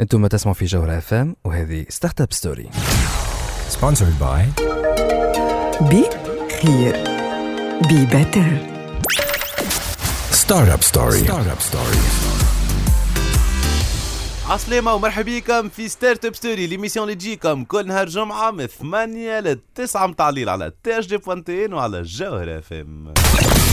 أنتم تسمعوا في جوهرة FM وهذه Startup Story Sponsored by be خير be better Startup Story. Startup Story. عسلامة ومرحبا بكم في Startup Story l'émission اللي تجيكم كل نهار جمعة من 8 ل 9 متاع الليل على تي HD بوانتين وعلى الجوهرة اف ام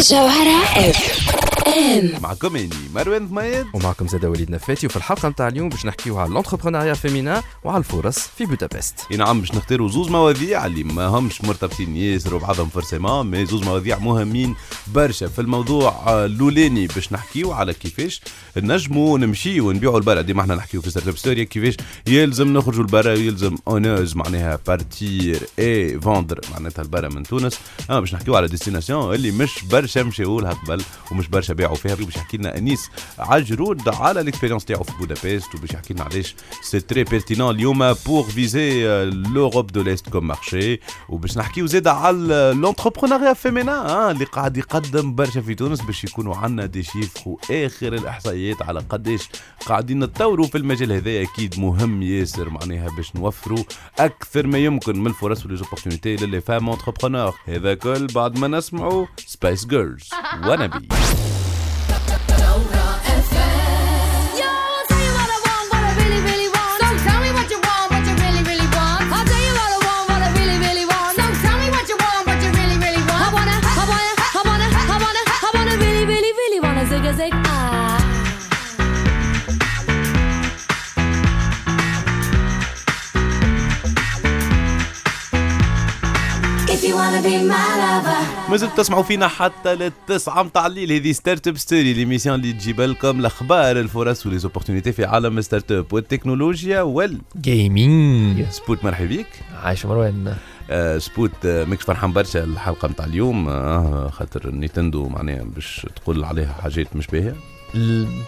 جوهرة اف FM. معكم اني مروان ضميد ومعكم زاد وليد نفاتي وفي الحلقة متاع اليوم باش نحكيو على ال entrepreneuriat féminin وعلى الفرص في بودابست. إي نعم باش نختاروا زوز مواضيع اللي ما همش مرتبطين ياسر وبعضهم forcément mais زوز مواضيع مهمين برشا. في الموضوع الأولاني باش نحكيو على كيفاش نجموا نمشيو ونبيعوا البرا ديما إحنا نحكيو في Startup Story كيفاش يلزم نخرجوا البرا ويلزم on ose معناها partir et vendre معناتها البرا من تونس. اما باش نحكيو على destination اللي مش برشا مشاو لها قبل ومش برشا باعوا فيها. باش يحكي لنا أنيس عجرود على ال expérience تاعو في بودابست وباش يحكي لنا علاش c'est très pertinent اليوم pour viser l'Europe de l'Est comme marché وباش نحكيو زاد على l'entrepreneuriat féminin اللي قاعد يقدم برشا في تونس باش يكونوا عندنا des chiffres واخر الإحصائيات. على قداش قاعدين نتطوروا في المجال هذا أكيد مهم ياسر. معناها باش نوفروا أكثر ما يمكن من الفرص و les opportunités ل les femmes entrepreneurs هذا كل بعد ما نسمعوا Spice Girls ونبي If you wanna be my lover. ما زلتوا تسمعوا فينا حتى للتسعة متاع الليل هذه Startup Story l'émission اللي تجيب لكم الأخبار الفرص و les opportunités في عالم startup والتكنولوجيا وال gaming سبوت مرحبا بيك عايش مروان. آه سبوت آه ماكش فرحان برشا الحلقة متاع اليوم. آه خاطر Nintendo معناها باش تقول عليها حاجات مش باهية.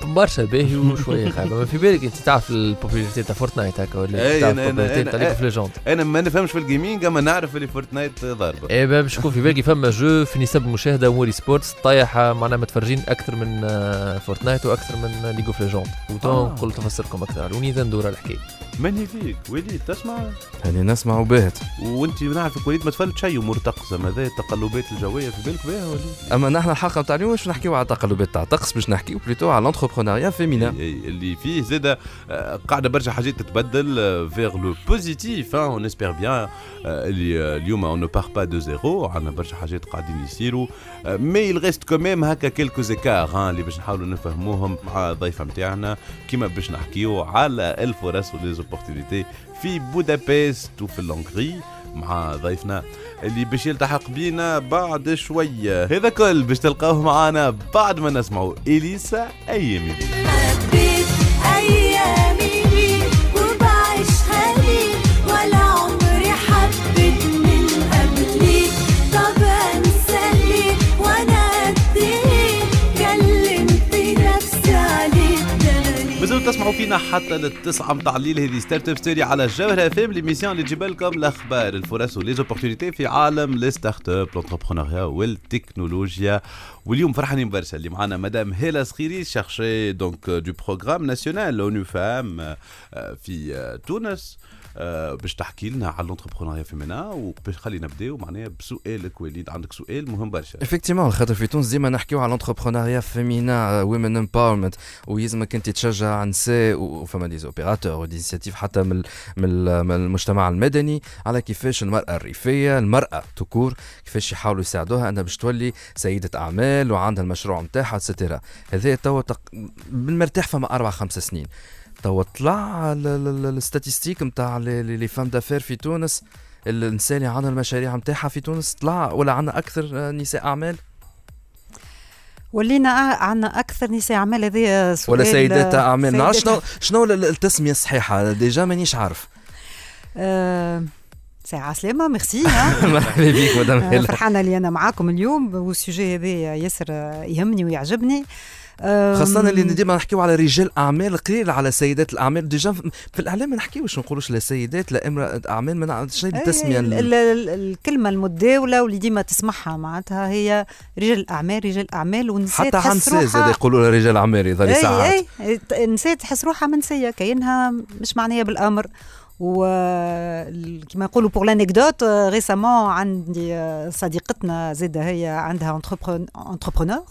برشا باهي وشوية خايبة. ما في بالك أنت تعرف ال popularité تاع Fortnite هكا ولا تعرف ال popularité أنا- تاع League of Legends أنا ما نفهمش في الجيمنج اما نعرف اللي فورتنايت ضاربة. بقى باش يكون في بالك فما جو في نسب المشاهده موري سبورتس طايحة معناها متفرجين أكثر من آه، فورتنايت وأكثر من ليج اوف ليجوند وتو آه. نقول تفسركم أكثر. ونينتندو راه الحكاية. ماني فيك؟ وليد تسمع؟ هاني نسمع وباهت وأنت نعرفك وليد ما تفلت شيء امور طقس. أما هذا التقلبات الجوية في بالك بها وليد أما نحن الحلقة متاع اليوم باش نحكيو على التقلبات تاع الطقس باش نحكيو بليتو على الانتربرونيا فيمينا اللي فيه زاد آه، قاعدة برشا حاجات تتبدل vers le positif on espère bien اللي آه، اليوم on part pas de zéro عندنا برشا حاجات قاعدين يصيروا. mais quand même هكا quelques écarts اللي باش نحاولوا نفهموهم مع الضيفة نتاعنا كيما باش نحكيو على الفرص و les opportunités في بودابست وفي l'Hongrie مع ضيفنا اللي باش يلتحق بينا بعد شوية هذا كل باش تلقاوه معنا بعد ما نسمعوا إليسا أيامي بي. حتى للتسعة متاع الليل هذه Startup Story على الجوهرة FM l'émission اللي تجيب لكم الأخبار الفرص و les opportunités في عالم les startups l'entrepreneuriat والتكنولوجيا واليوم فرحانين برشا اللي معنا مدام هيلا صخيري chargée donc de programme national ONU Femmes في تونس آه، باش تحكي لنا على l'entrepreneuriat féminin وباش خلينا نبداو معناها بسؤالك وليد. عندك سؤال مهم برشا. effectivement خاطر في تونس ديما نحكيو على ال entrepreneuriat féminin women empowerment ويلزمك انت تشجع نساء وفما des opérateurs و des initiatives حتى من من المجتمع المدني على كيفاش المراه الريفيه المراه تكور كيفاش يحاولوا يساعدوها انها باش تولي سيده اعمال وعندها المشروع نتاعها et cetera هذا توا تق... بالمرتاح فما أربع خمس سنين توا طلع ال statistique نتاع les femmes d'affaires في تونس. النساء اللي عندها المشاريع نتاعها في تونس طلع ولا عندنا أكثر نساء أعمال؟ ولينا عندنا أكثر نساء أعمال. هذه ولا سيدات أعمال. نعرف شنو شنو ال- ال- التسمية الصحيحة؟ déjà مانيش عارف. آه، ساعة سلامة. ميرسي. مرحبا بك مدام هلا. فرحانة اللي أنا معاكم اليوم. وال sujet هذا ياسر يهمني ويعجبني. آم، خاصة اللي ديما نحكيو على رجال أعمال قليل على سيدات الأعمال. déjà في الإعلام ما نحكيوش ما نقولوش لا سيدات لا امرأة أعمال ما نعرفش شنو أي- التسمية ال- ال- ال- ال- الكلمة المتداولة واللي ديما تسمعها معناتها هي رجال الأعمال رجال أعمال والنساء حتى روحها يقولوا لها رجال أعمال يظل ساعات. اي النساء تحس روحها منسية كاينها مش معنية بالأمر. و كما يقولوا pour l'anecdote récemment عندي آه، صديقتنا زادة هي عندها entrepreneur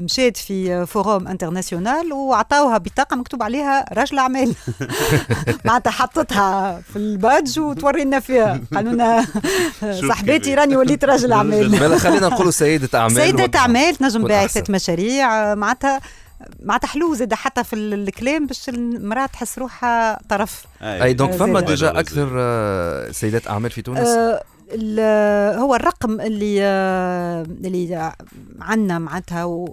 مشيت في forum international وعطاوها بطاقة مكتوب عليها راجل أعمال. معناتها حطتها في ال badge وتورينا فيها. قالوا لنا صاحبتي. راني وليت راجل أعمال. بلا خلينا نقولوا سيدة أعمال سيدة وضع- أعمال تنجم أحسن. مشاريع. آه، معناتها معناتها حلو زاد حتى في ال- الكلام باش المرأة تحس روحها طرف. أي. donc آه، فما. déjà أكثر آه، سيدات أعمال في تونس؟ آه، ال- هو الرقم اللي آه، اللي عندنا معناتها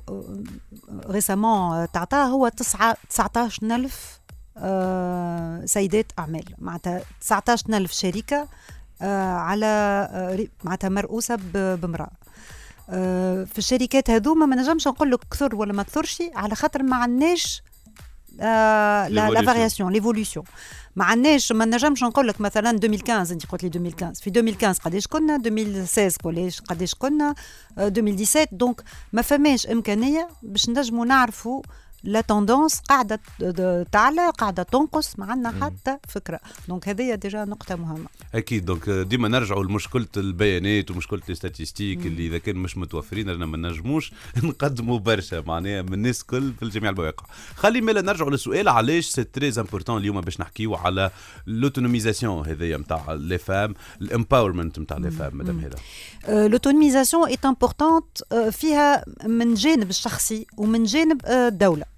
récemment تعطاه هو 19000 آه، سيدات أعمال. معناتها 19000 شركة آه، على آه، معناتها مرؤوسة ب- بامرأة آه، في الشركات هذوما ما نجمش نقول لك كثر ولا ما كثرش على خاطر ما عندناش آه، لا. variation l'évolution ما عندناش ما نجمش نقول لك مثلا 2015 أنت قلت لي 2015 في 2015 قداش كنا؟ 2016 قداش قداش كنا؟ آه، 2017 donc ما فماش إمكانية باش نجموا نعرفوا la tendance قاعدة تعلى قاعدة تنقص ما عندنا حتى فكرة. donc هذه déjà نقطة مهمة. أكيد. donc ديما نرجعوا لمشكلة البيانات ومشكلة ال statistiques اللي إذا كان مش متوفرين رانا ما نجموش نقدموا برشا معناها من الناس الكل في جميع المواقع خلي مالا نرجعوا للسؤال علاش c'est très important اليوم باش نحكيو على l'autonomisation هذايا نتاع les femmes ال empowerment نتاع les femmes madame هلا l'autonomisation est importante فيها من جانب الشخصي ومن جانب آه، الدولة.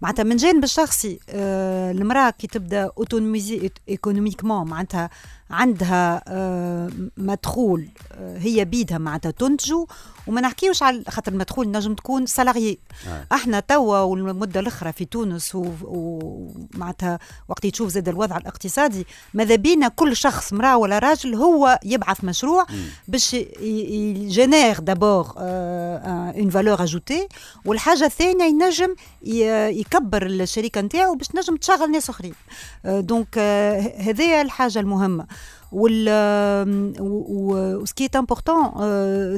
معناتها من جانب الشخصي آه، المرأة كي تبدأ autonomisée économiquement معناتها عندها آه، مدخول آه، هي بيدها معناتها تنتجه. وما نحكيوش على خاطر المدخول نجم تكون salarié آه. إحنا توا والمدة الأخرى في تونس ومعناتها وقت تشوف زاد الوضع الاقتصادي ماذا بينا كل شخص مراه ولا راجل هو يبعث مشروع باش يجينير d'abord une valeur ajoutée والحاجة الثانية ينجم يكبر الشركة نتاعو باش نجم تشغل ناس أخرين. donc هذه الحاجة المهمة. و ce qui est important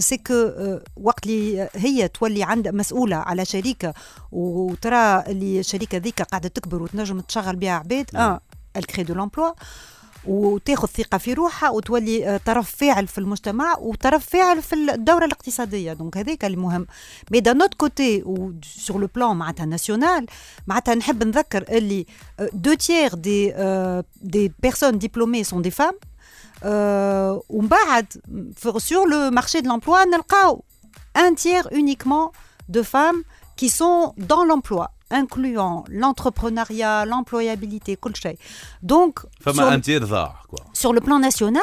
c'est que وقت اللي هي تولي عندها مسؤولة على شركه وترى اللي الشركة ذيك قاعدة تكبر وتنجم تشغل بها عباد آه elle crée de l'emploi وتاخذ ثقة في روحها وتولي آه، طرف فاعل في المجتمع وطرف فاعل في الدورة الاقتصادية. donc هذاك اللي مهم mais d'un autre côté و sur le plan معناتها national معناتها نحب نذكر اللي دو تيير دي دي بيرسون ديبلومي سون دي فام Euh, sur le marché de l'emploi, un tiers uniquement de femmes qui sont dans l'emploi incluant l'entrepreneuriat, l'employabilité, Donc, sur, sur le plan national,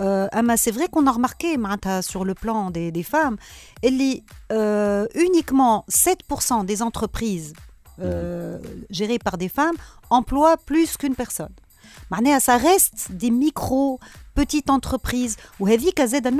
Euh, c'est vrai qu'on a remarqué sur le plan des, femmes, elle euh, uniquement 7% des entreprises euh, mm. gérées par des femmes emploient plus qu'une personne. Ça reste des micro, petites entreprises. Et c'est une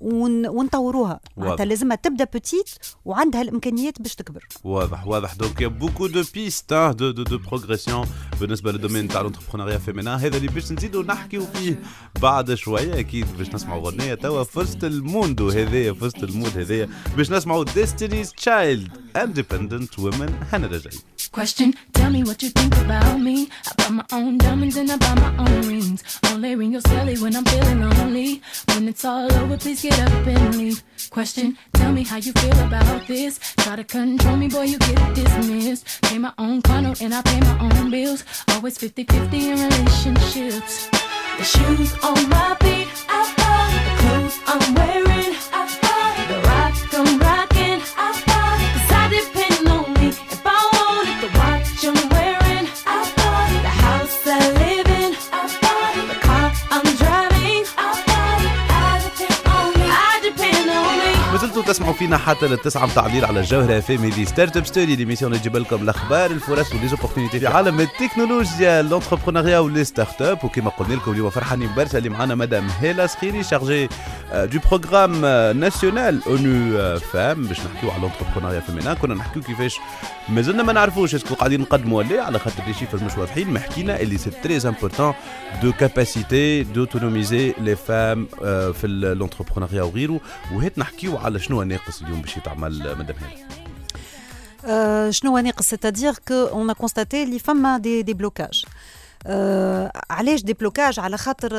ون... ونطوروها معناتها. لازمها تبدا بتيت وعندها الامكانيات باش تكبر واضح واضح دونك يا بوكو دو بيست دو دو دو بروغريسيون بالنسبة للدومين تاع الانتربرونيا فيمينا هذا اللي باش نزيدوا نحكيو فيه بعد شوية أكيد باش نسمعوا غنيه توا في وسط الموندو هذايا في وسط المود هذايا باش نسمعوا ديستنيز تشايلد اندبندنت وومن هنا جاي Question, tell me what you think about me. I buy my own diamonds and I buy my own rings. Only ring your celly when I'm feeling lonely. When it's all over, please get up and leave. Question, tell me how you feel about this. Try to control me, boy, you get dismissed. Pay my own condo and I pay my own bills. Always 50-50 in relationships. The shoes on my feet, I buy. The clothes I'm wearing, I تسمعوا فينا حتى للتسعة متاع الليل على الجوهرة اف ام دي ستارت أب ستوري اللي تجيب لكم الأخبار الفرص و les opportunités في عالم التكنولوجيا l'entrepreneuriat و les startups وكما قلنا لكم اليوم فرحانين برشا اللي معنا مدام هيلا سخيري chargée du programme national une femme باش نحكيو على l'entrepreneuriat féminin كنا نحكيو كيفاش مازلنا ما نعرفوش. est-ce que قاعدين نقدموا ولا على خاطر les chiffres مش واضحين. ما حكينا اللي c'est très important de capaciter d'autonomiser les femmes في l'entrepreneuriat وغيره وهيت نحكيو على شنو ناقص اليوم باش يتعمل مدام هيلا Euh, c'est-à-dire qu'on a constaté اللي فما des des blocages آه علاش des blocages على خاطر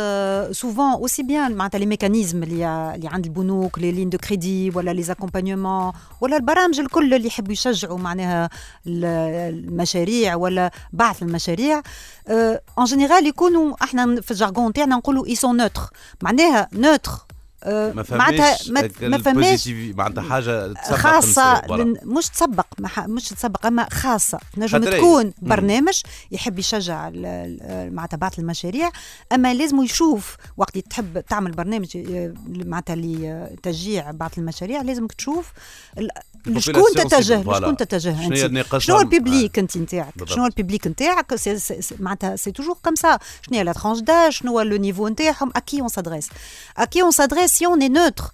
souvent aussi bien معناتها les mécanismes اللي اللي عند البنوك les lignes de crédit ولا les accompagnements ولا البرامج الكل اللي يحبوا يشجعوا معناها ال- المشاريع ولا بعث المشاريع. en آه général يكونوا إحنا في ال jargon تاعنا نقولوا ils sont neutres معناها neutres ما معناتها ما- ما فماش معناتها حاجة تسبق. لن مش تسبق مش تسبق أما خاصة نجم؟ تكون. برنامج يحب يشجع معناتها بعض المشاريع أما لازم يشوف وقت تحب تعمل برنامج معناتها لتشجيع بعض المشاريع لازمك تشوف ال- لشكون Population تتجه cible، voilà. لشكون تتجه شنو هي أنت النقاش شنو عم- البيبليك انت نتاعك بالضبط. شنو البيبليك نتاعك سي- سي- سي- معناتها سي توجور كوم سا شنو هي لا ترانش داج شنو هو لو نيفو نتاعهم à qui on s'adresse à qui on s'adresse si on est neutre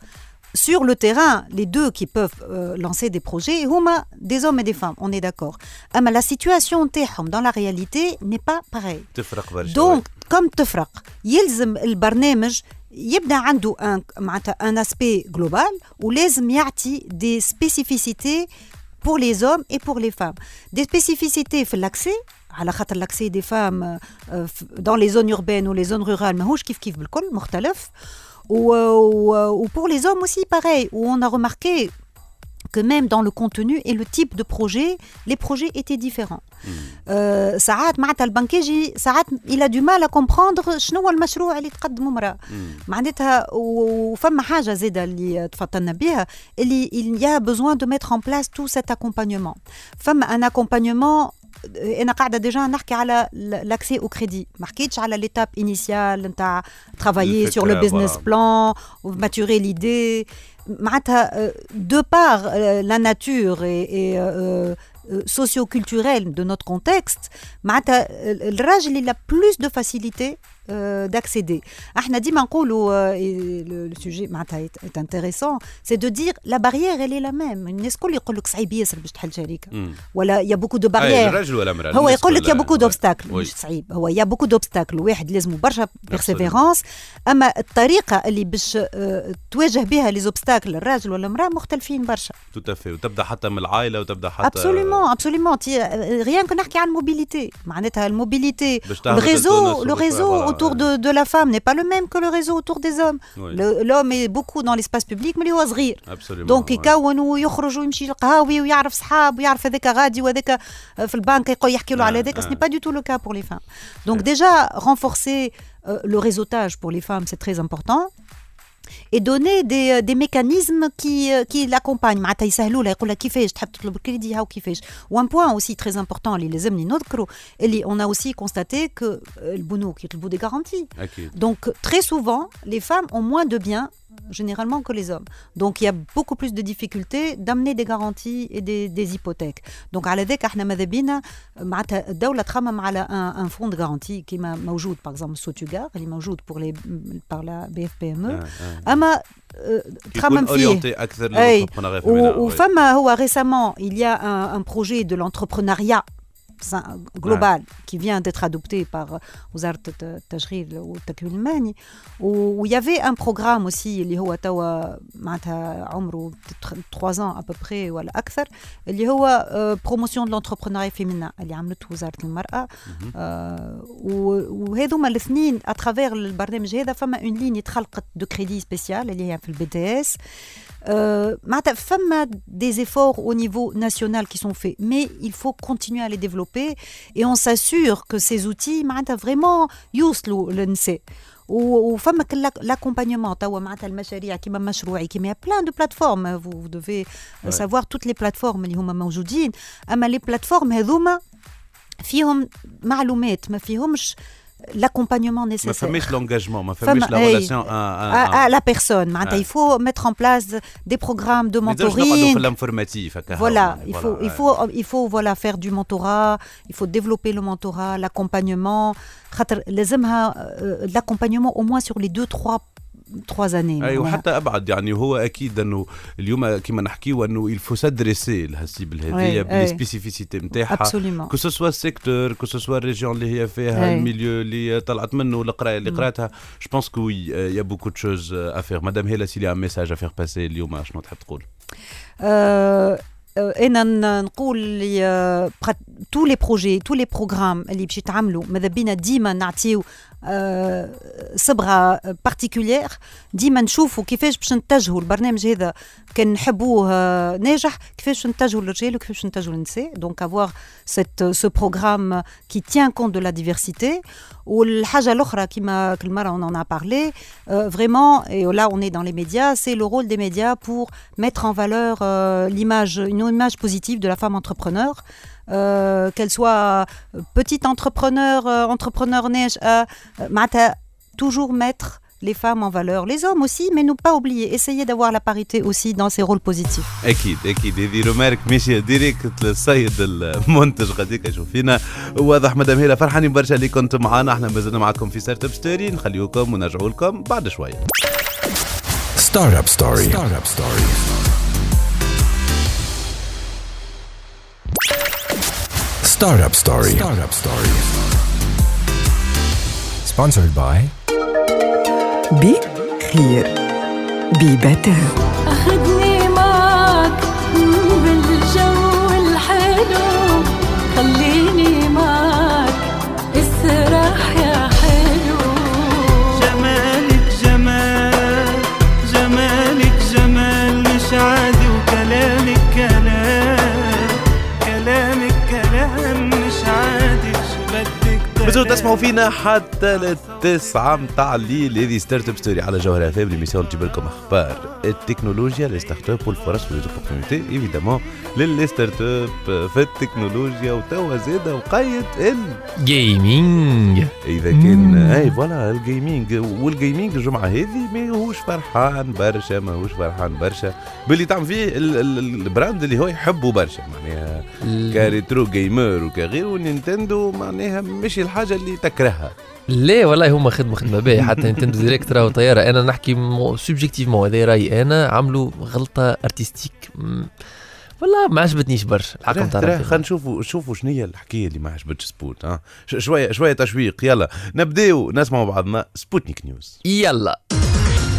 sur le terrain, les deux qui peuvent euh, lancer des projets, huma des hommes et des femmes, on est d'accord. Ah, mais la situation نتاعهم dans la réalité n'est pas pareille. تفرق برشا دونك كم تفرق يلزم البرنامج يبدا عنده ان معناتها ان اسبي جلوبال ولازم يعطي دي سبيسيفيسيتي pour les hommes et pour les femmes. Des spécificités في l'accès على خاطر l'accès des femmes euh, f- dans les zones urbaines ou les zones rurales ماهوش كيف كيف بالكل مختلف و, و, و pour les hommes aussi pareil où on a remarqué que même dans le contenu et le type de projet, les projets étaient différents. Euh, ساعات معناتها البنكاجي ساعات il a du mal à comprendre شنو هو المشروع اللي تقدمه امرأة معناتها و- وفما حاجة زادة اللي تفضلنا بها اللي il y a besoin de mettre en place tout cet accompagnement فما un accompagnement انا قاعده ديجا نحكي على لاكسي او كريدي ما حكيتش على ليتاب انيسيال نتاع ترافايي سور لو الفكرة، بيزنس voilà. بلان وماتوري ليدي معناتها euh, de par euh, la nature et, et euh, socioculturelle de notre contexte, le راجل il a plus de facilité d'accéder. إحنا ديما نقولوا euh, le sujet معناتها est, est intéressant. C'est de dire la barrière elle est la même. الناس الكل يقول لك صعيب ياسر باش تحل شركه. ولا y a beaucoup de أي، barrières الرجل ولا المرأة هو يقول لك y a. beaucoup d'obstacles. مش صعيب هو y a beaucoup d'obstacles واحد لازمه برشا persévérance اما الطريقة اللي باش تواجه بها les obstacles الراجل ولا المراه مختلفين برشا تو وتبدا حتى من العائله وتبدا حتى absolument absolument rien que نحكي عن ال mobilité معناتها ال mobilité ال réseau voilà. autour de, de la femme n'est pas le même que le réseau autour des hommes Oui. Le- l'homme est beaucoup dans l'espace public mais هو صغير Absolument, دونك ouais. يكون ويخرج ويمشي للقهاوي ويعرف صحاب ويعرف هذاك غادي وهذاك في البنك يقول يحكي له آه، على هذاك آه. ce n'est pas du tout le cas pour les femmes donc déjà renforcer euh, le réseautage pour les femmes c'est très important et donner des, euh, des mécanismes qui, euh, qui l'accompagnent. Ou un point aussi très important, on a aussi constaté que euh, le bono, qui est le bout des garanties. Ah, Donc très souvent, les femmes ont moins de biens généralement que les hommes. Donc, il y a beaucoup plus de difficultés d'amener des garanties et des, des hypothèques. Donc, على ذاك احنا ماذا بينا معناتها الدولة تخمم على un, un fonds de garantie كيما موجود par exemple سوتوغار اللي موجود pour les par la BFPME آه، آه. اما آه، تخمم يكون فيه اورينتي اكثر أي. للانتربرونيا و- féminin, ouais. وفما هو récemment il y a un, un projet de l'entrepreneuriat ça- global qui vient d'être adopté par وزارة الت- التشغيل والتكوين المهني و y avait un programme aussi اللي هو توا معناتها عمره 3 ans à peu près ولا أكثر اللي هو promotion de l'entrepreneuriat féminin. اللي عملته وزارة المرأة وهذوما الاثنين à travers البرنامج هذا فما une ligne تخلقت de crédit spéciale اللي هي في ال BTS معناتها فما des efforts au niveau national qui sont faits mais il faut continuer à les développer et on s'assure que ces outils معناتها vraiment يوصلوا للنساء و- وفما l'accompagnement توا معناتها المشاريع كيما مشروعي كيما plein de plateformes vous, vous devez Ouais. savoir toutes les plateformes اللي هما موجودين اما les plateformes هذوما فيهم معلومات ما فيهمش l'accompagnement nécessaire. Ma fameuse l'engagement, ma fameuse la relation à, la personne. Il faut mettre en place des programmes de mentoring. Voilà, il faut, il faut, il faut voilà, faire du mentorat, il faut développer le mentorat, l'accompagnement. Euh, euh, l'accompagnement au moins sur les deux, trois trois années. أي. وحتى أبعد يعني هو أكيد أنه اليوم كيما نحكيو انه il faut s'adresser لهال cible هذيا. بال spécificité نتاعها. كو سوا السيكتور كو سوا الريجيون اللي هي فيها. ال milieu اللي طلعت منه القرايه اللي قرأتها je pense qu'il y a beaucoup de choses à faire madame هيلا si un message à faire passer اليوم شنو تحب تقول؟ أنا نقول لي tous les projets tous les programmes اللي باش يتعملوا ماذا بينا ديما نعطيو آه، صبغه بارتيكولير ديما نشوفوا كيفاش باش نتجهوا البرنامج هذا كان نحبوه آه، ناجح كيفاش نتجهوا للرجال وكيفاش نتجهوا للنساء دونك افوار cette ce programme qui tient compte de la diversité والحاجه الاخرى كما كل مره on en a parlé euh, vraiment et là on est dans les médias c'est le rôle des médias pour mettre en valeur euh, l'image une image positive de la femme entrepreneur euh, qu'elle soit petite entrepreneur euh, entrepreneur ناشئه euh, معناتها toujours mettre les femmes en valeur, les hommes aussi, mais ne pas oublier, essayer d'avoir la parité aussi dans ces rôles positifs. اكيد اكيد هذه رومارك ماشيه ديريكت للسيد المنتج غاديك يشوف فينا واضح مدام هيلا فرحانين برشا اللي كنتم معنا احنا مازلنا معكم في ستارت اب ستوري نخليوكم ونرجعوا لكم بعد شويه Startup Story. Startup Story. Startup Story. Startup Story. Sponsored by Be Clear. Be Better. بزود تسمعوا فينا حتى للتسعة متاع الليل. هذه Startup Story على جوهر أف إم l'émission تجيب لكم أخبار التكنولوجيا les startups والفرص و les opportunités évidemment لل les startups في التكنولوجيا وتوا زاده وقيد ال gaming إذا كان et voilà ال gaming وال gaming الجمعه هذه ماهوش فرحان برشا ماهوش فرحان برشا. باللي تعمل فيه ال- ال- ال brand اللي هو يحبه برشا معناها ك retro gamer وكغيره نينتندو معناها مش الحاجة اللي تكرهها. لا والله هما خدمة خدمة باهيه حتى Nintendo Direct راهو طيارة. أنا نحكي subjectivement هذا رأيي. أنا عملوا غلطة artistique والله ما عجبتنيش برشا. نتاع ترى. خلينا نشوفوا شوفوا شنو هي الحكاية اللي ما عجبتش سبوت ها؟ شوية شوية تشويق. يلا. نبداو. نسمعوا بعضنا. Sputnik News. يلا.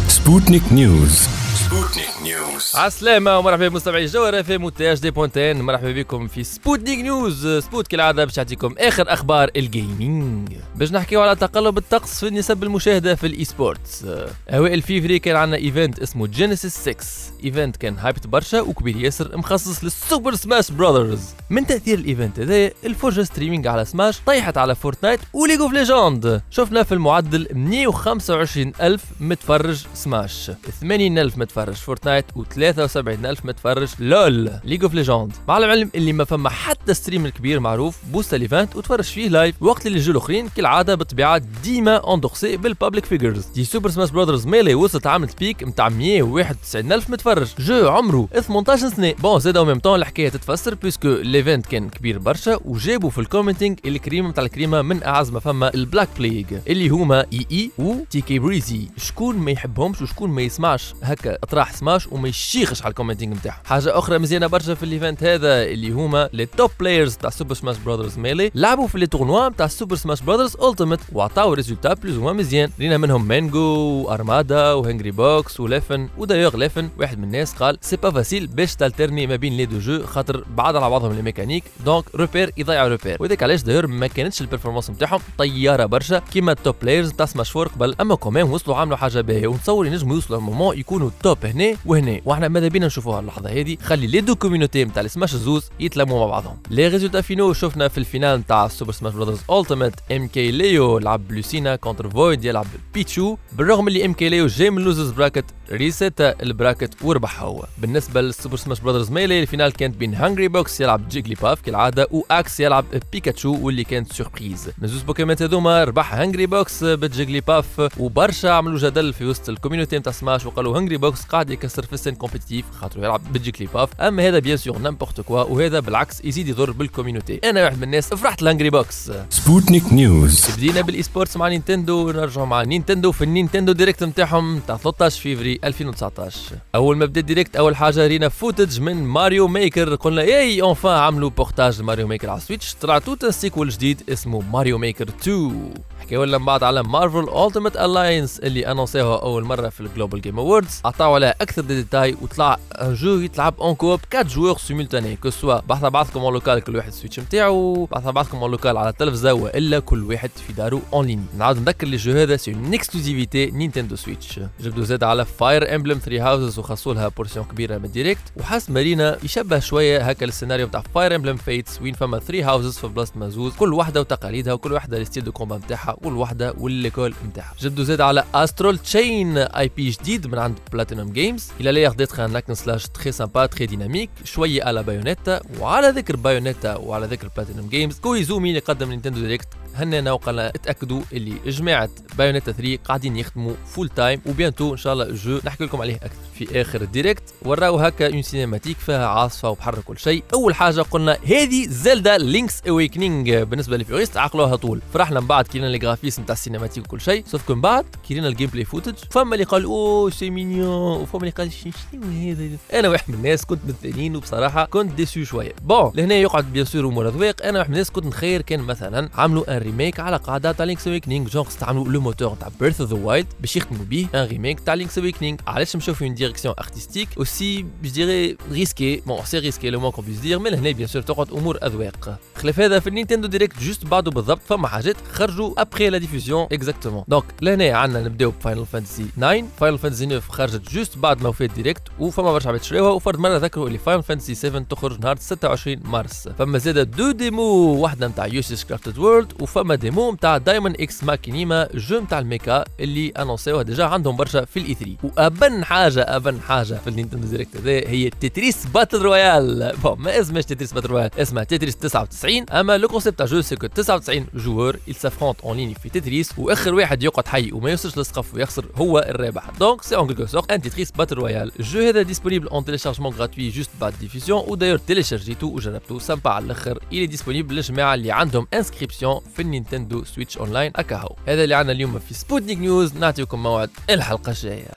Sputnik News. Sputnik News. عالسلامة ومرحبا بمستمعي الجوهرة في مونتاج دي بونتين مرحبا بكم في Sputnik News سبوت كالعادة باش يعطيكم آخر أخبار ال gaming باش نحكيو على تقلب الطقس في نسب المشاهدة في ال esports أوائل فيفري كان عندنا event اسمه Genesis 6 event كان hyped برشا وكبير ياسر مخصص لل Super Smash Brothers. من تأثير ال event هذا؟ الفرجة streaming على سماش طيحت على Fortnite و League of Legends شفنا في المعدل 125 ألف متفرج سماش. 80 ألف متفرج فورتنايت. و73 ألف متفرج. لول! ليج اوف ليجوند مع العلم اللي ما فما حتى ستريمر كبير معروف بوست الإيفنت وتفرج فيه لايف وقت اللي الجو الأخرين كالعادة بالطبيعه ديما اندوكسي بالبابليك فيجرز دي سوبر سماش براذرز ميلي وصلت عملت بيك نتاع 191 ألف متفرج. جو عمره 18 سنة. بون زاد أو ميم طون الحكاية تتفسر بيسكو الايفنت كان كبير برشا وجابوا في الكومنتينغ الكريمة نتاع الكريمة من أعز ما فما البلاك بليغ اللي هما اي اي و تي كي بريزي شكون ما يحبهمش وشكون ما يسمعش هكا اطراح سماش وما يشيخش على الكومنتينغ نتاعهم. حاجة أخرى مزيانة برشا في الإيفنت هذا اللي هما لي توب بلايرز تاع سوبر سماش براذرز ميلي لعبوا في لي تورنوا تاع سوبر سماش براذرز التيميت وعطاو ريزولتا بلوز وما مزيان. لينا منهم مانجو وارمادا وهنجري بوكس وليفن ودايوغ ليفن واحد من الناس قال سي با فاسيل باش تالترني ما بين لي دو جو خاطر بعاد على بعضهم لي ميكانيك دونك روبير يضيع روبير وذاك علاش داير ما كانتش البرفورمانس نتاعهم طيارة برشا كيما التوب بلايرز تاع سماش فور قبل أما كمان وصلوا عملوا حاجة باهية. ونتصور ينجموا يوصلوا للمومون يكونوا توب هنا وهنا. وإحنا ماذا بينا نشوفوها اللحظة هذه؟ خلي لي دو كوميونيتي نتاع السماش الزوز يتلموا مع بعضهم. لي ريزولتا فينو شفنا في الفينال نتاع سوبر سماش براذرز ألتيميت إم كي ليو لعب لوسينا كونتر فويد يلعب Pichu بالرغم اللي MKLeo جاي من losers bracket reset ال bracket وربح هو بالنسبة لل Super Smash Brothers Melee ال finale كانت بين Hungrybox يلعب Jigglypuff كالعادة و Axe يلعب بيكاتشو واللي كانت surprise من زوز Pokémonات هذوما ربح Hungrybox ب Jigglypuff وبرشا عملوا جدل في وسط ال community نتاع سماش وقالوا Hungrybox قاعد يكسر في ال scène compétitive خاطر يلعب ب Jigglypuff أما هذا bien sûr n'importe quoi وهذا بالعكس يزيد يضر بال community. أنا واحد من الناس فرحت ل Hungrybox Sputnik News بدينا بال esports مع Nintendo ونرجعوا مع Nintendo في ال Nintendo Direct نتاعهم تاع 13 فيفري. 2019 أول ما بدا ال Direct أول حاجة رينا footage من Mario Maker قلنا eh enfin عملوا portage Mario Maker على Switch طلع توت sequel جديد اسمه Mario Maker 2 حكاوا لنا بعد على Marvel Ultimate Alliance اللي انونسيوها أول مرة في ال Global Game Awards عطاو عليها أكثر دي ديتاي وطلع ان jeu يتلعب en coop 4 joueurs simultanés que ce soit بحث بعضكم en local كل واحد Switch نتاعو بحث بعضكم en local على التلفزة وإلا كل واحد في دارو en ligne نعاود نذكر le jeu هذا c'est une exclusivité Nintendo Switch جبدوا زاد على Fire Emblem 3 Houses وخصوا لها portion كبيرة من ال Direct وحسب ما رينا يشبه شوية هكا السيناريو بتاع Fire Emblem Fates وين فما 3 houses في بلاصه زوز كل واحدة وتقاليدها وكل واحدة ال style de combat نتاعها كل واحدة وال l'école نتاعها جبدوا زاد على Astral Chain IP جديد من عند PlatinumGames إلى لا ياخذ un hack and slash très sympa très dynamique شوية على Bayonetta وعلى ذكر Bayonetta وعلى ذكر PlatinumGames كويزومي اللي قدم Nintendo Direct. هننا وقالنا اتأكدوا اللي جماعة Bayonetta 3 قاعدين يخدموا full time و bientôt إن شاء الله ال jeu نحكي لكم عليه أكثر في آخر ال Direct وراو هكا une cinématique فيها عاصفة وبحر كل شيء. أول حاجة قلنا هذه Zelda Link's Awakening بالنسبة لل puristes عقلوها طول. فرحنا من بعد كينا لي جرافيسم تاع ال cinématique وكل شيء. سوف من بعد كي رينا ال gameplay footage فما اللي قال oh c'est mignon وفما اللي قال شنو هذا؟ أنا واحد من الناس كنت من الثانيين وبصراحة كنت déçu شوية. bon لهنا يقعد bien sûr امور أنا واحد من الناس كنت نخير كان مثلا عملوا un remake على قاعدة تاع Link's Awakening genre استعملوا le moteur تاع Breath of the Wild باش يخدموا بيه un remake تاع Link's Awakening علاش نمشيو في une direction artistique aussi dirais risqué. bon c'est risqué le moins qu'on puisse dire. mais لهنا bien sûr تقعد أمور أذواق. خلاف هذا في ال Nintendo Direct juste بعده بالضبط فما حاجات خرجوا après la diffusion exactement donc لهنا عندنا نبداو ب Final Fantasy 9 Final Fantasy 9 خرجت juste بعد ما وفات Direct وفما برشا عباد شراوها وفرد مرة ذكروا اللي Final Fantasy 7 تخرج نهار 26 مارس. فما زاد deux démos واحدة نتاع Yoshi's Crafted World وفما démo نتاع Daemon X Machina jeu نتاع ال mecha اللي انونسيوها déjà عندهم برشا في ال E3 وأبن حاجة أبن حاجة في ال Nintendo Direct هذا هي Tetris Battle Royale. bon ما اسمهاش Tetris Battle Royale اسمها Tetris 99 أما le concept تاع jeu c'est que 99 joueurs ils s'affrontent en ligne في Tetris وآخر واحد يقعد حي وما يوصلش للسقف ويخسر هو الرابح. donc c'est en quelque sorte un Tetris Battle Royale ال jeu هذا disponible en téléchargement gratuit juste بعد diffusion و d'ailleurs تيليشارجيتو وجربتو sympa على الآخر il est للجماعه اللي عندهم inscription في ال Nintendo Switch Online أكاهو. هذا اللي عندنا اليوم في Sputnik News نعطيكم موعد الحلقة الجاية.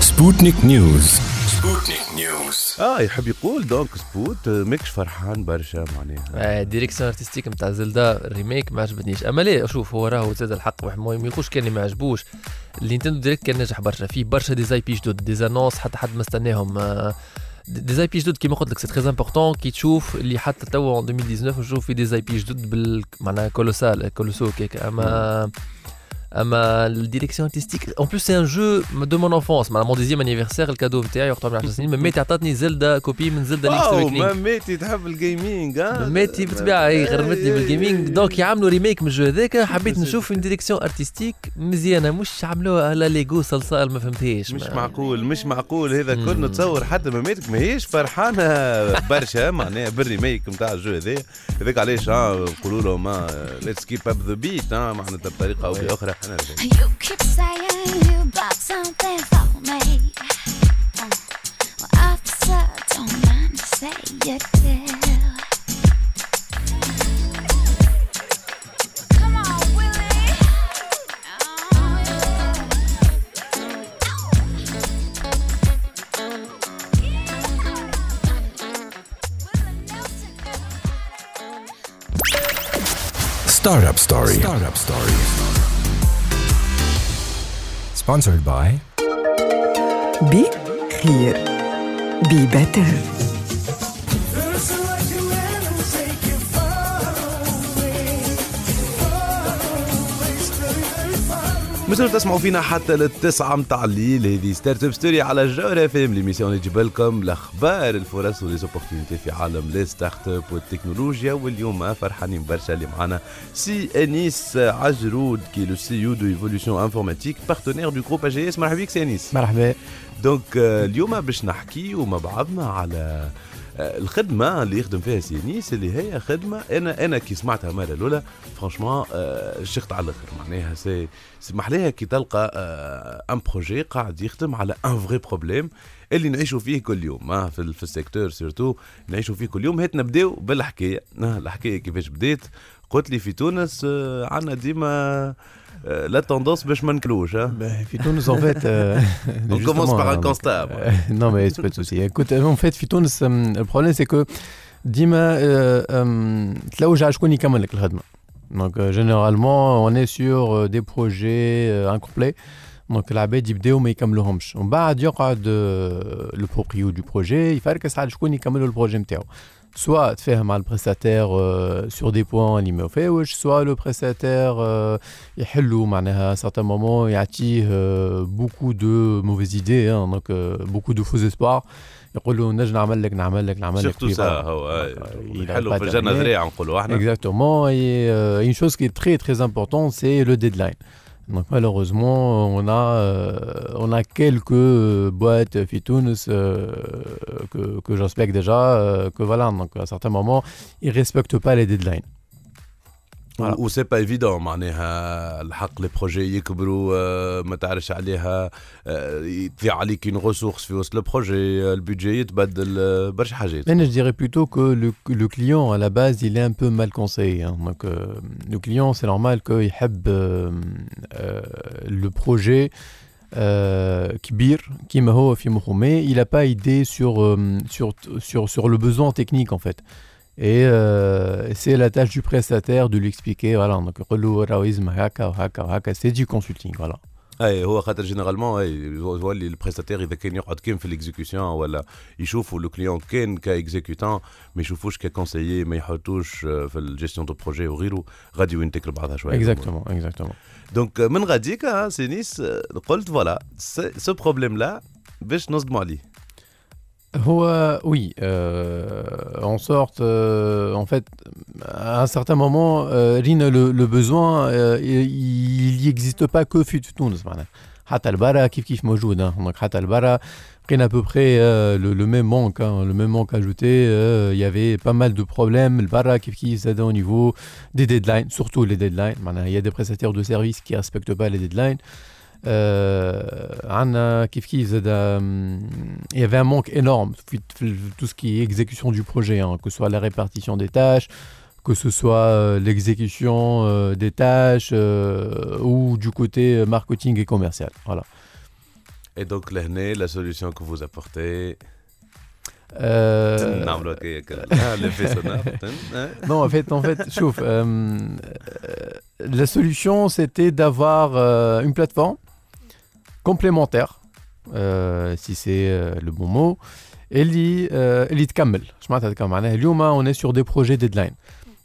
سبوتنيك نيوز سبوتنيك نيوز آه يحب يقول دونك سبوت ماكش فرحان برشا معناها. ديريكسيون أرتستيك نتاع زلدا ريميك ما عجبتنيش. أما لا شوف هو راهو زاد الحق واحد. ما يقولش كان اللي ما عجبوش. النينتندو ديريكت كان ناجح برشا. فيه برشا دي زي بي جدد دي زانونس حتى حد ما استناهم. آه، دي زي بي جدد كيما قلت لك سي تري امبورتون كي تشوف اللي حتى توا 2019 نشوف في دي زي بي جدد بال معناها كولوسال كولوسو كيك اما اما ال direction artistique en plus c'est un jeu de mon enfance معناها mon dixième anniversaire ال cadeau نتاعي وقت عمري 10 سنين ماماتي عطاتني Zelda copie من Zelda Link's Awakening ماماتي تحب ال gaming آه ماماتي بالطبيعه هي غرمتني بال gaming donc يعملوا remake من ال jeu هذاك حبيت نشوف une direction artistique مزيانه مش عملوها على ليغو صلصال ما فهمتهاش مش معقول مش معقول هذا كل نتصور حتى ماماتك ماهيش فرحانه برشا معناها بال remake نتاع ال jeu هذا هذاك علاش نقولوا لهم ليتس كيب اب ذا بيت معناتها بطريقه أو باخرى. You keep saying you bought something for me. Uh, well, officer, don't mind to say you do. Come on, Willie. Startup Story. Startup Story sponsored by Be clear. Be Better. مازالوا تسمعوا فينا حتى للتسعة متاع الليل هذه Startup Story على الجوهرة FM l'émission اللي تجيب لكم الأخبار الفرص و les opportunités في عالم les start-up والتكنولوجيا. واليوم فرحانين برشا اللي معنا سي أنيس عجرود qui est le CEO de Evolution Informatique partenaire du groupe AGS مرحبا بك سي انيس مرحبا. donc اليوم باش نحكيو مع بعضنا على الخدمة اللي يخدم فيها سي أنيس اللي هي خدمة أنا أنا كي سمعتها مره الأولى franchement شخت على الآخر. معناها سي سمح لها كي تلقى un projet قاعد يخدم على un vrai problème اللي نعيشوا فيه كل يوم آه، في, ال- في ال secteur surtout نعيشوا فيه كل يوم. هات نبداو بالحكاية آه، الحكاية كيفاش بدات قلت لي في تونس آه، عندنا ديما آه، لا توندونس باش ما نكلوش ها في تونس en fait euh, On commence justement, par un euh, constat. euh, non mais c'est pas de souci écoute euh, en fait في تونس euh, le problème c'est que ديما euh, euh, تلوج على شكون يكمل لك الخدمه donc euh, généralement on est sur euh, des projets euh, incomplets دونك العباد يبداو ما يكملوهمش ومن بعد يقعد لو بروبريو دو بروجي يفركس على شكون يكملوا البروجي نتاعو سواء تفاهم مع البريستاتير سور دي بوان اللي ما فيوش سواء لو بريستاتير يحلوا معناها سارتان مومون يعطيه بوكو دو موفيز ايدي دونك بوكو دو فوز اسبوار يقول له نجم نعمل لك نعمل لك نعمل لك سيرتو puis سا voilà. هو il a يحلوا pas في الجنه terminé. ذريعه نقولوا احنا Exactement. Et euh, une chose qui est très très importante, c'est le deadline. Donc malheureusement, on a, euh, on a quelques euh, boîtes Fitounes euh, que, que j'inspecte déjà, euh, que voilà, donc à certains moments, ils ne respectent pas les deadlines Voilà. و سي با ايفيدون معناها الحق لي بروجي يكبروا آه، ما تعرفش عليها آه، تضيع عليك اون ريسورس في وسط البروجي آه، البيدجي يتبدل آه، برشا حاجات Mais je dirais plutôt que le, le client, à la base, il est un peu mal conseillé. hein. Donc, euh, le client, c'est normal qu'il aime le projet euh, كبير كيما هو في مخه mais il n'a pas idée sur, euh, sur, sur, sur le besoin technique en fait. Et euh, c'est la tâche du prestataire de lui expliquer, voilà, donc يقول له راهو يلزم هكا وهكا وهكا, c'est du consulting, voilà. اي هو خاطر جينيرالمون اي يولي البريستاتير اذا كان يقعد كان في الاكزيكسيون ولا يشوفوا لو كليون كان كاكزيكوتون ما يشوفوش ككونسيي ما يحطوش آه، في الجيستيون دو بروجي وغيره غادي وين تكل بعضها شويه Exactement, exactement. دونك من غاديك ها سي نيس آه، قلت فوالا سو بروبليم لا باش نصدموا عليه هو oui, euh, en sorte, euh, en fait, à un certain moment, euh, Rine, le, le besoin, euh, il n'y existe pas que في تونس معناها حتى البرا كيف كيف موجود hein. donc حتى البرا بقينا à peu près euh, le, le même manque hein, le même manque ajouté euh, il y avait pas mal de problèmes البرا كيف كيف زاد au niveau des deadlines surtout les deadlines معناها il y a des prestataires de services qui respectent pas les deadlines euh, عندنا كيف كيف زاد euh, il y avait un manque énorme في في tout ce qui est exécution du projet hein, que ce soit la répartition des tâches que ce soit euh, l'exécution euh, des tâches euh, ou du côté euh, marketing et commercial voilà Et donc لهنا la solution que vous apportez Euh, نعملوا هكاك آه، l'effet sonore آه. non, en fait, en fait, chauffe. euh, euh, la solution, c'était d'avoir euh, une plateforme complémentaire, euh, si c'est euh, le bon mot, اللي euh, اللي تكمل اش معناتها تكمل معناها اليوم on est sur des projets deadline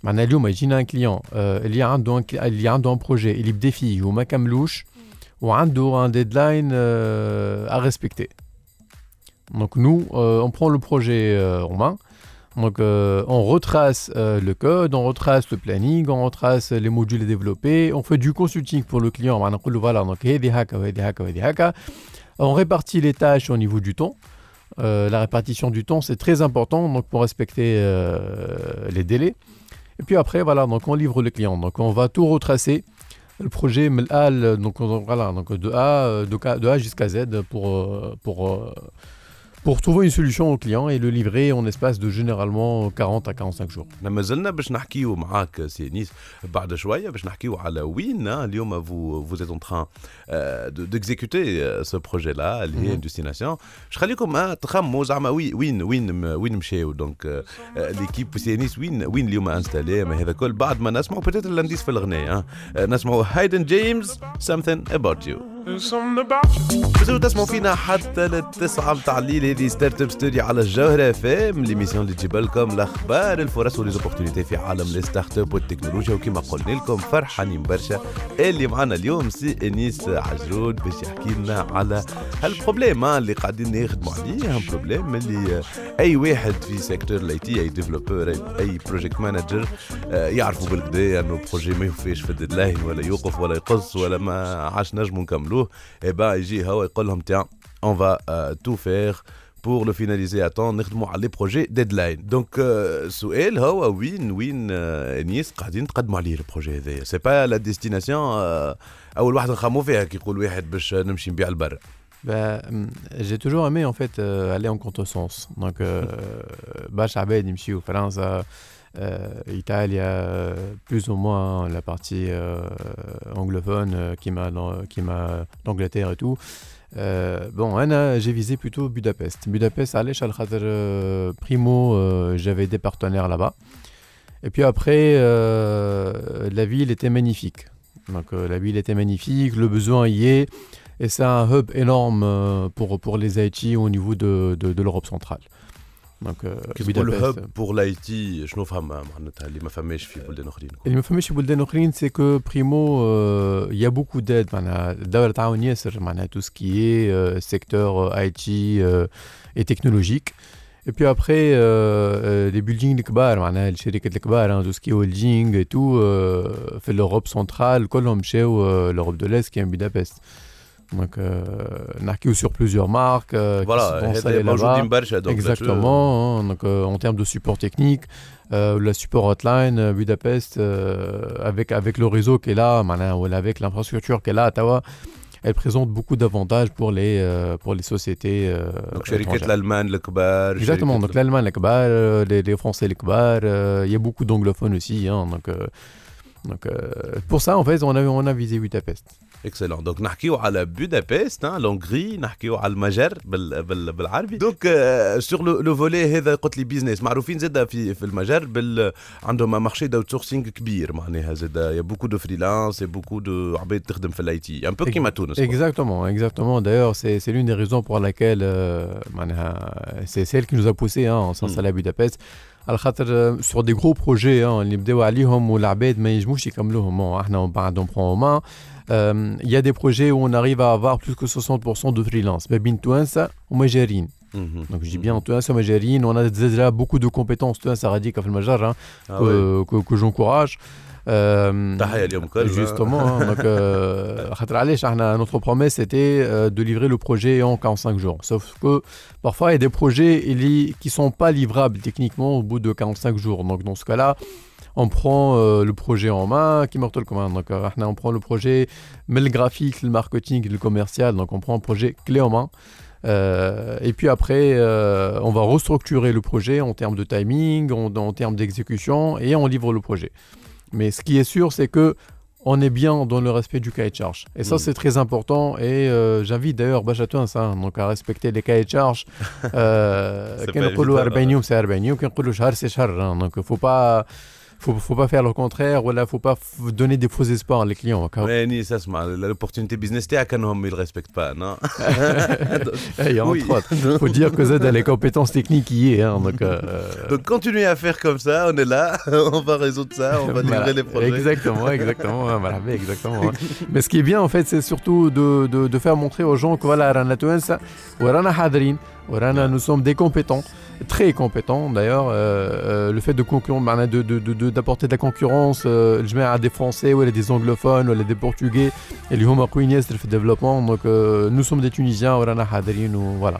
معناها اليوم يجينا un client euh, اللي عنده un- اللي عنده un projet اللي بدا فيه وما كملوش وعنده un deadline euh, à respecter donc nous euh, on prend le projet euh, en main Donc euh, on retrace euh, le code, on retrace le planning, on retrace les modules développés, on fait du consulting pour le client. Voilà, donc on répartit les tâches au niveau du temps. Euh, la répartition du temps, c'est très important donc pour respecter les délais. Et puis après, voilà, donc on livre le client. Donc on va tout retracer. Le projet donc voilà, donc de A, de, de A jusqu'à Z pour, pour pour trouver une solution au client et le livrer en espace de généralement 40 à 45 jours. احنا مازلنا باش نحكيو معاك سي نيس بعد شويه باش نحكيو على وين آه، اليوم فو فوز êtes en train euh, de- d'exécuter euh, ce projet là اللي هي Mhm. destination باش خليكم آه، تخموا زعما وين وين وين وين مشاو دونك ليكيب سي نيس وين وين اليوم انستالي ما هذا كل بعد ما نسمعوا بتيت لانديس في الغناء آه، نسمعوا هايدن جيمس something about you تقدروا تسمعوا فينا حتى للتسعة متاع الليل. هذه ستارت أب ستوري على الجوهرة أف إم ليميسيون اللي تجيب لكم الأخبار الفرص وليزوبورتينيتي في عالم الستارت أب والتكنولوجيا. وكما قلنا لكم فرحانين برشا. اللي معنا اليوم سي إنيس عجرود باش يحكي لنا على هال problème ها اللي قاعدين نخدموا عليه. problème اللي أي واحد في secteur ال IT أي developer اي project manager يعرفوا بالكدا إنه projet ما يوفيش في ال deadline ولا يوقف ولا يقص ولا ما عادش نجموا نكملوه اي با يجي هو يقول لهم تيان اون فا تو فيغ pour le finaliser à temps نخدموا على لي بروجي ديدلاين دونك السؤال هو وين وين آه، نيس قاعدين تقدموا عليه البروجي هذايا سي با لا ديستيناسيون اول واحد نخمو فيها كي يقول واحد باش نمشي نبيع البر Bah, hum, j'ai toujours aimé en fait euh, aller en contresens. Donc, euh, باش عباد يمشيو فرنسا euh, Italie, euh, plus ou moins la partie euh, anglophone euh, qui m'a d'Angleterre et tout. Euh, bon, j'ai visé plutôt Budapest. Budapest, allez, euh, primo, euh, j'avais des partenaires là-bas. Et puis après, euh, la ville était magnifique. Donc euh, la ville était magnifique, le besoin y est, et c'est un hub énorme euh, pour, pour les IT au niveau de, de l'Europe centrale. Donc euh, كي تقول Budapest, هب بور لاي تي شنو فهم معناتها اللي ما فماش في بلدان اخرين اللي ما فهمش في بلدان اخرين سي كو بريمو يا بوكو داد معناها الدوله تعاون ياسر معناها تو سكي سيكتور اي تي اي تكنولوجيك اي بي ابخي لي بيلدينغ الكبار معناها الشركات الكبار تو سكي هولدينغ اي تو في الاوروب سنترال كلهم مشاو لوروب دو ليست كاين بودابست دونك نحكيو Donc, euh, sur plusieurs marques. Euh, voilà, donc exactement. Hein, donc, euh, en termes de support technique, euh, le support hotline, euh, Budapest, euh, avec, avec le réseau qui est là, avec l'infrastructure qui est là, Ottawa elle présente beaucoup d'avantages pour les euh, pour les sociétés euh, donc l'Allemagne le Kbar exactement donc l'Allemagne le Kbar les, Français le Kbar il y a beaucoup d'anglophones aussi hein, donc, donc pour ça en fait on a on a visé Budapest اكسلون دونك نحكيو على بودابست لونغري نحكيو على المجر بال بال بالعربي دونك سور لو لو فولي هذا قلت لي بيزنس معروفين زاد في في المجر بال عندهم مارشي داوت سورسينغ كبير معناها زاد يا بوكو دو فريلانس يا بوكو دو عباد تخدم في الاي تي ان بو كيما تونس Exactement, exactement. D'ailleurs, c'est c'est l'une des raisons pour laquelle euh, معناها, c'est celle qui nous a poussé hein, à s'installer à Budapest. على خاطر euh, sur des gros projets hein, اللي بداو عليهم والعباد ما ينجموش يكملوهم bon, احنا من بعد on prend en main. Euh, Il y a des projets où on arrive à avoir plus que 60% de freelance ما بين توانسة ومجارين. مهم. Donc je dis bien توانسة ومجارين on a déjà beaucoup de compétences توانسة غاديكا في المجر hein, Ah ouais. que, que, que j'encourage. Euh, justement, hein, euh, notre promesse était euh, de livrer le projet en 45 jours. Sauf que parfois, il y a des projets qui ne sont pas livrables techniquement au bout de 45 jours. Donc, dans ce cas-là, on prend le projet en main, qui mortel commande. Donc, on prend le projet, mais le graphique, le marketing, le commercial. Donc, on prend un projet clé en main. Et puis après, on va restructurer le projet en termes de timing, en termes d'exécution, et on livre le projet. Mais ce qui est sûr, c'est que on est bien dans le respect du cahier de charge. Et ça, c'est très important. Et euh, j'invite d'ailleurs Bachatouins hein, donc à respecter les cahiers de charge. Euh, c'est 40 c'est faut, faut pas faire le contraire voilà faut pas f- donner des faux espoirs à les clients هكا. ماني اسمع لوبورتونيتي بيزنس تاعك انهم يريسبكت با نو Eh, entre Oui. autres. faut dire que Z a les compétences techniques y est hein, donc euh, Donc continuez à faire comme ça, on est là, on va résoudre ça, on va livrer Voilà. les projets. Exactement, exactement, hein, voilà, mais exactement. hein. Mais ce qui est bien en fait, c'est surtout de, de, de faire montrer aux gens que voilà, Rana Touensa, ou Rana Hadrin, ou Rana, nous sommes des compétents, très compétents d'ailleurs. euh, euh, le fait de concurrence, de, d'apporter de la concurrence, euh, je mets à des Français, ou à des anglophones, ou à des Portugais, et le développement. Donc nous sommes des Tunisiens, voilà.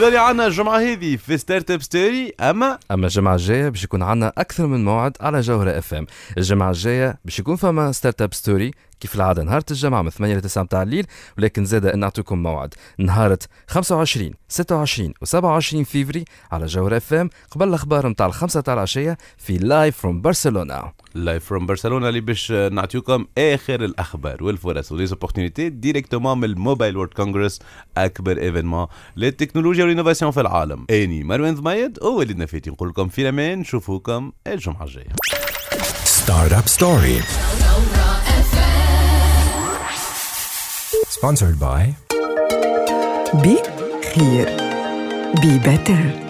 إذا اللي عنا الجمعه هذه في Startup Story أما؟ أما الجمعة الجاية باش يكون عندنا أكثر من موعد على جوهرة FM الجمعة الجاية باش يكون فما Startup Story كيف العادة؟ نهار الجمعة من 8 ل 9 متاع الليل ولكن زاد نعطيكم موعد. نهار 25 26 و27 فيفري على جوهر FM قبل الأخبار متاع الخمسة تاع العشية في live from برشلونه live from برشلونه اللي باش نعطيكم آخر الأخبار والفرص و les opportunités directement من ال Mobile World Congress أكبر événement للتكنولوجيا وال innovation في العالم. أني مروان ضمايد ووليد نفيتي نقول لكم في الأمان. نشوفوكم الجمعة الجاية. Startup Story. Sponsored by Be clear. Be Better.